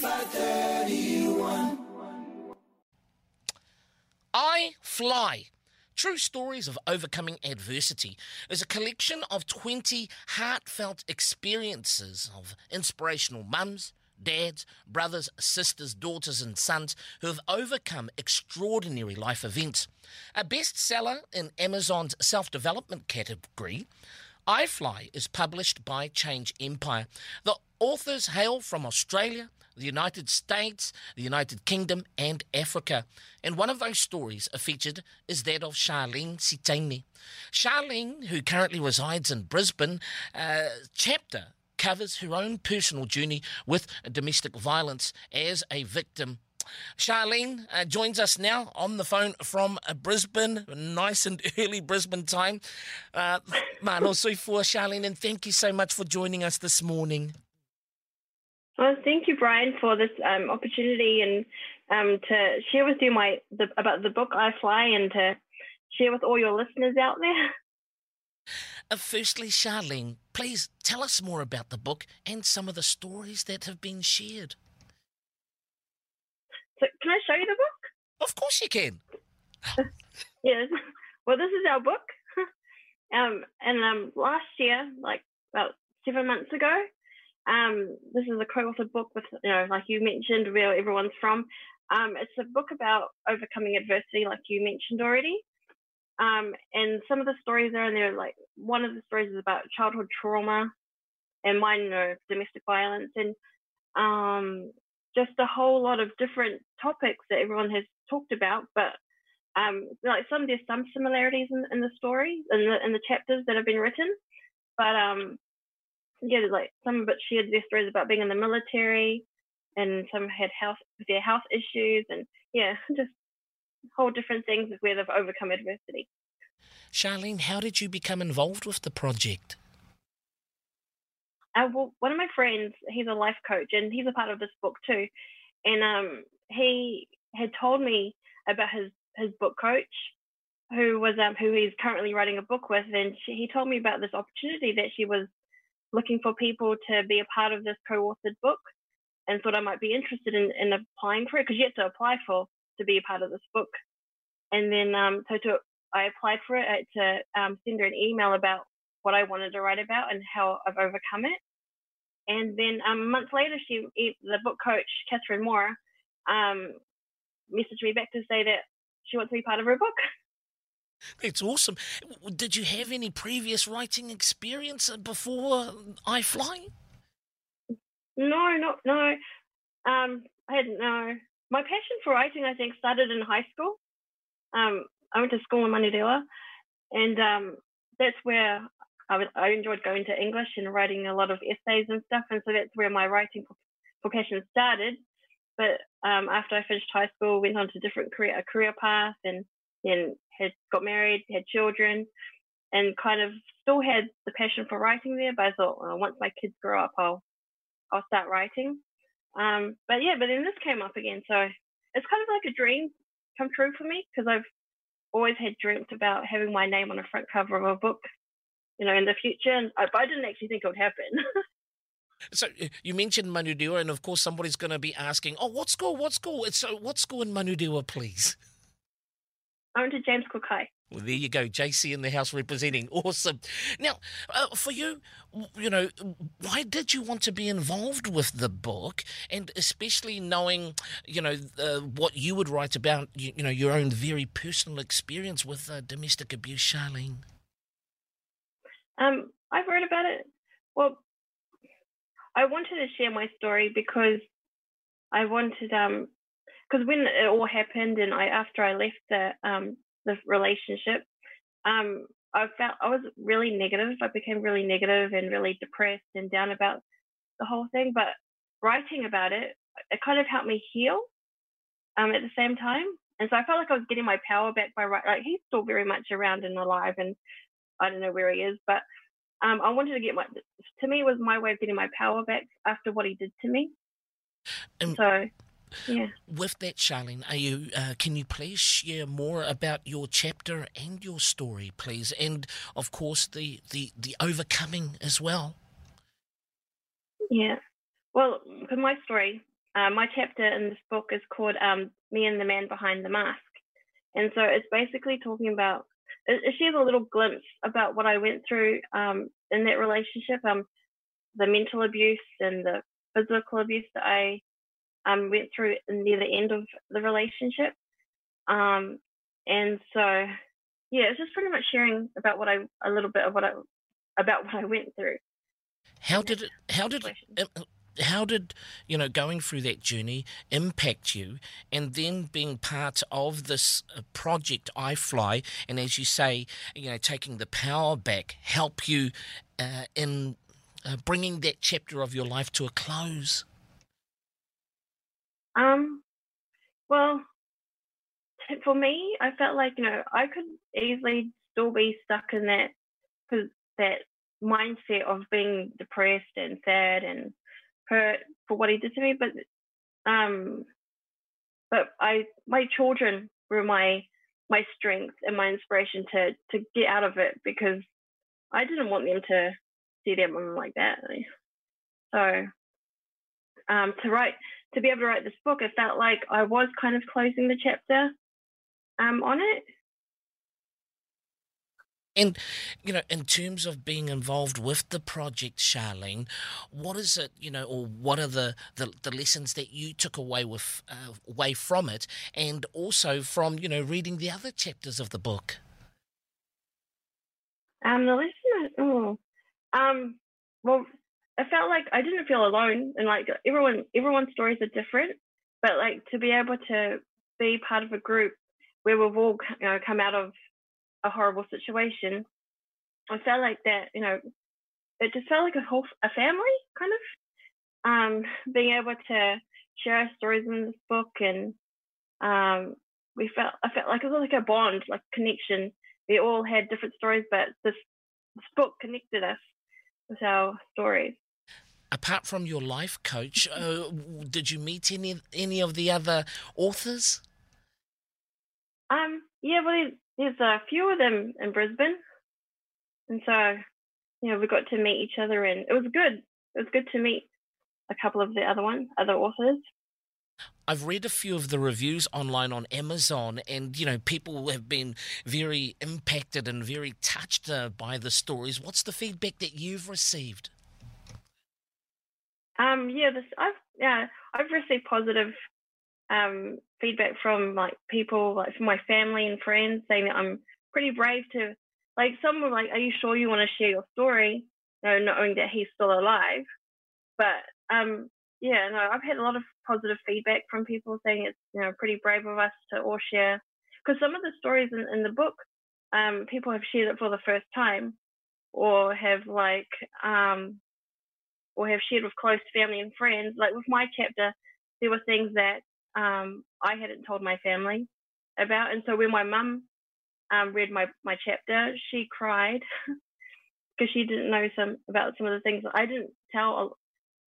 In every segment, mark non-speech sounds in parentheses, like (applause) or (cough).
531. I Fly. True Stories of Overcoming Adversity is a collection of 20 heartfelt experiences of inspirational mums, dads, brothers, sisters, daughters, and sons who have overcome extraordinary life events. A bestseller in Amazon's self development category, iFly is published by Change Empire. The authors hail from Australia, the United States, the United Kingdom, and Africa. And one of those stories featured is that of Charlene Sitaini. Charlene, who currently resides in Brisbane, uh, chapter covers her own personal journey with domestic violence as a victim. Charlene uh, joins us now on the phone from uh, Brisbane, nice and (laughs) early Brisbane time. Uh, Mano for Charlene, and thank you so much for joining us this morning. Well, thank you, Brian, for this um, opportunity and um, to share with you my the, about the book I Fly and to share with all your listeners out there. (laughs) Uh, firstly, Charlene, please tell us more about the book and some of the stories that have been shared. Can I show you the book? Of course, you can. (laughs) yes. Well, this is our book. (laughs) um, and um, last year, like about seven months ago, um, this is a co-authored book with, you know, like you mentioned, where everyone's from. Um, it's a book about overcoming adversity, like you mentioned already. Um, and some of the stories are in there, like one of the stories is about childhood trauma, and mine, you know, domestic violence, and um, just a whole lot of different topics that everyone has talked about. But um, like some, there's some similarities in, in the story in the in the chapters that have been written, but um, yeah, like some of it shared their stories about being in the military, and some had health their health issues, and yeah, (laughs) just whole different things where they've overcome adversity. Charlene, how did you become involved with the project? Uh, well, one of my friends, he's a life coach, and he's a part of this book too. And um, he had told me about his his book coach, who was um, who he's currently writing a book with, and she, he told me about this opportunity that she was looking for people to be a part of this co-authored book and thought I might be interested in, in applying for it because you have to apply for to be a part of this book. And then um, so to, I applied for it I had to um, send her an email about what I wanted to write about and how I've overcome it. And then um, a month later, she the book coach Catherine Moore um, messaged me back to say that she wants to be part of her book. It's awesome. Did you have any previous writing experience before I Fly? No, not no. Um, I hadn't. No, my passion for writing, I think, started in high school. Um, I went to school in Manurewa, and um, that's where I, I enjoyed going to English and writing a lot of essays and stuff. And so that's where my writing vocation started. But um, after I finished high school, went on to different career a career path, and then had got married, had children, and kind of still had the passion for writing there. But I thought, well, once my kids grow up, I'll I'll start writing. Um, but yeah, but then this came up again, so it's kind of like a dream come true for me because I've always had dreamt about having my name on the front cover of a book, you know, in the future. And I, didn't actually think it would happen. (laughs) so uh, you mentioned Manurewa, and of course somebody's going to be asking, "Oh, what school? What school? It's so what school in Manurewa, please?" I went to James Cook High. Well, there you go, JC in the house representing. (laughs) Awesome. Now, uh, for you, you know, why did you want to be involved with the book, and especially knowing, you know, uh, what you would write about, you, you, know, your own very personal experience with uh, domestic abuse, Charlene? Um, I've read about it. Well, I wanted to share my story because I wanted, um, because when it all happened, and I after I left the um the relationship, um, I felt I was really negative. I became really negative and really depressed and down about the whole thing. But writing about it, it kind of helped me heal. Um, at the same time, and so I felt like I was getting my power back by writing. Like he's still very much around and alive, and I don't know where he is, but um, I wanted to get my. To me, it was my way of getting my power back after what he did to me. And so yeah. With that, Charlene, are you? Uh, can you please share more about your chapter and your story, please, and of course the the the overcoming as well? Yeah. Well, for my story, uh, my chapter in this book is called um, "Me and the Man Behind the Mask," and so it's basically talking about. Shares a little glimpse about what I went through um, in that relationship, um, the mental abuse and the physical abuse that I um, went through near the end of the relationship. Um, and so, yeah, it's just pretty much sharing about what I a little bit of what I about what I went through. How did it? How did it? How did you know going through that journey impact you, and then being part of this uh, project I Fly, and as you say, you know, taking the power back, help you uh, in uh, bringing that chapter of your life to a close? Um, well, for me, I felt like you know I could easily still be stuck in that that mindset of being depressed and sad and hurt for what he did to me. But um, but I my children were my my strength and my inspiration to to get out of it because I didn't want them to see their mom like that. So um, to write to be able to write this book, it felt like I was kind of closing the chapter um, on it. And, you know, in terms of being involved with the project, Charlene, what is it, you know, or what are the, the, the lessons that you took away with uh, away from it, and also from, you know, reading the other chapters of the book? Um, the lesson, oh, um, well, I felt like I didn't feel alone, and like everyone, everyone's stories are different, but like to be able to be part of a group where we've all you know come out of a horrible situation, I felt like that you know it just felt like a whole a family kind of um, being able to share our stories in this book and um, we felt I felt like it was like a bond, like connection. We all had different stories, but this, this book connected us with our stories. Apart from your life coach, (laughs) uh, did you meet any any of the other authors? Um, yeah, well, there's, there's a few of them in Brisbane, and so you know we got to meet each other, and it was good. It was good to meet a couple of the other ones, other authors. I've read a few of the reviews online on Amazon, and you know people have been very impacted and very touched uh, by the stories. What's the feedback that you've received? Um, yeah, this I've yeah I've received positive um, feedback from like people like from my family and friends saying that I'm pretty brave to like some were like, "Are you sure you want to share your story?" You know, knowing that he's still alive. But um, yeah, no, I've had a lot of positive feedback from people saying it's you know pretty brave of us to all share because some of the stories in, in the book, um, people have shared it for the first time, or have like um, or have shared with close family and friends. Like with my chapter, there were things that um, I hadn't told my family about, and so when my mum um, read my my chapter, she cried (laughs) because she didn't know some about some of the things I didn't tell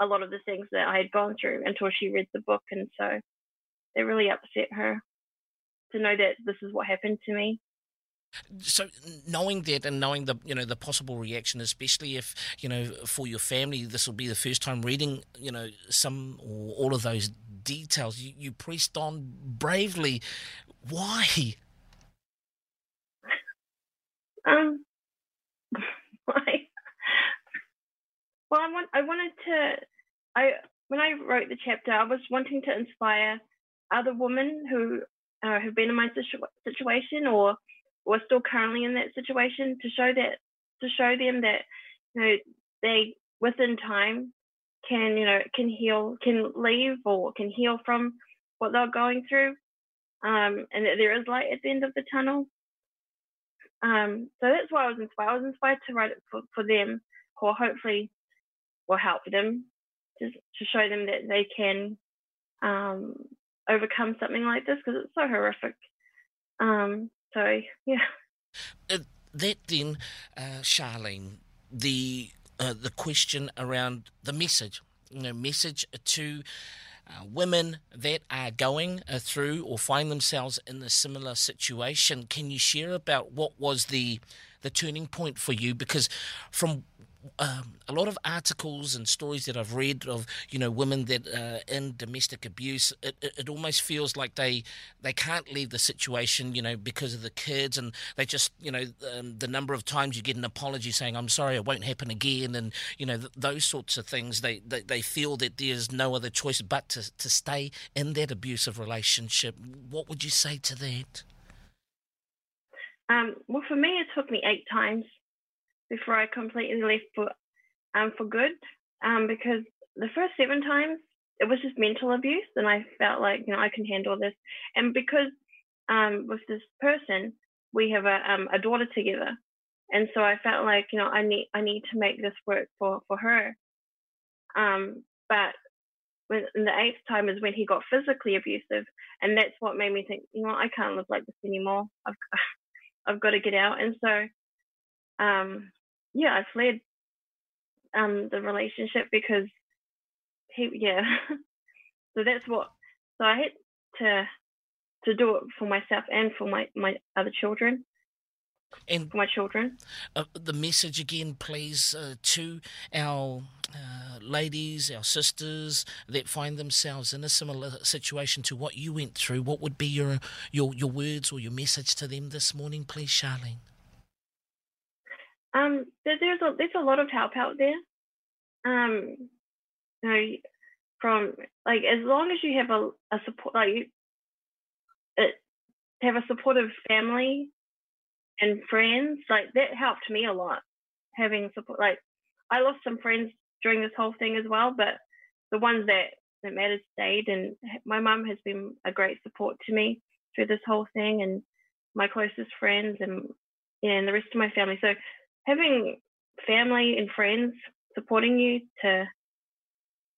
a lot of the things that I had gone through until she read the book. And so it really upset her to know that this is what happened to me. So knowing that and knowing the you know the possible reaction, especially if you know for your family this will be the first time reading you know some or all of those details, you, you pressed on bravely. Why? Um, (laughs) why? Well, I want I wanted to I when I wrote the chapter, I was wanting to inspire other women who uh, have been in my situ- situation or or still currently in that situation to show that to show them that you know they within time can you know can heal can leave or can heal from what they're going through um, and that there is light at the end of the tunnel um, so that's why I was inspired I was inspired to write it for, for them or hopefully will help them to, to show them that they can um, overcome something like this because it's so horrific. Um, so yeah. Uh, that then, uh, Charlene, the uh, the question around the message, you know, message to uh, women that are going uh, through or find themselves in a similar situation. Can you share about what was the the turning point for you? Because from um, a lot of articles and stories that I've read of you know women that are in domestic abuse, it, it, it, almost feels like they they can't leave the situation, you know, because of the kids, and they just you know um, the number of times you get an apology saying I'm sorry, it won't happen again, and you know th- those sorts of things. They, they they feel that there's no other choice but to to stay in that abusive relationship. What would you say to that? Um, well, for me, it took me eight times before I completely left for um, for good. Um, because the first seven times it was just mental abuse, and I felt like you know I can handle this. And because um, with this person, we have a um, a daughter together, and so I felt like you know I need I need to make this work for for her. Um, but when the eighth time is when he got physically abusive, and that's what made me think, you know, I can't live like this anymore. I've (laughs) I've got to get out, and so um, yeah, I fled um, the relationship because he, yeah. (laughs) so that's what. So I had to to do it for myself and for my my other children. And for my children. Uh, the message again, please, uh, to our uh, ladies, our sisters that find themselves in a similar situation to what you went through. What would be your your your words or your message to them this morning, please, Charlene? Um, there's a there's a lot of help out there. Um, you know, from like as long as you have a, a support like it, have a supportive family and friends, like that helped me a lot. Having support, like I lost some friends during this whole thing as well, but the ones that that mattered stayed. And my mum has been a great support to me through this whole thing, and my closest friends and and the rest of my family. So having family and friends supporting you to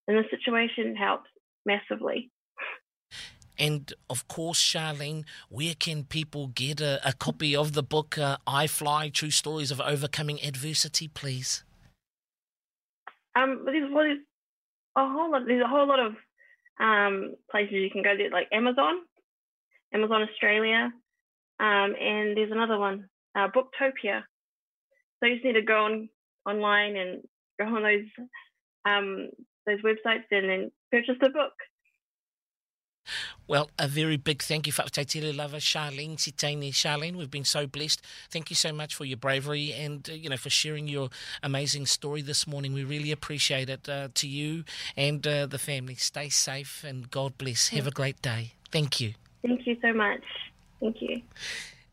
in this situation helps massively. And of course, Charlene, where can people get a, a copy of the book uh, I Fly True Stories of Overcoming Adversity, please? Um, there's, well, there's a whole lot. There's a whole lot of um, places you can go. There, like Amazon, Amazon Australia, um, and there's another one, uh, Booktopia. So you just need to go on online and go on those um, those websites and then purchase the book. Well, a very big thank you for Taitele Lava, Charlene Sitani. Charlene, we've been so blessed. Thank you so much for your bravery and, uh, you know, for sharing your amazing story this morning. We really appreciate it uh, to you and uh, the family. Stay safe and God bless. Have a great day. Thank you. Thank you so much. Thank you.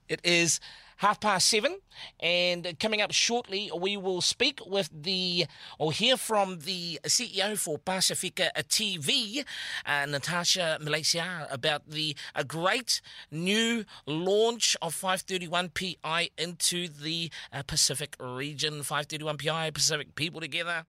It is half past seven. And coming up shortly, we will speak with the, or hear from the CEO for Pacifica TV, uh, Natasha Meleisea, about the a great new launch of 531 PI into the uh, Pacific region. 531 PI, Pacific people together.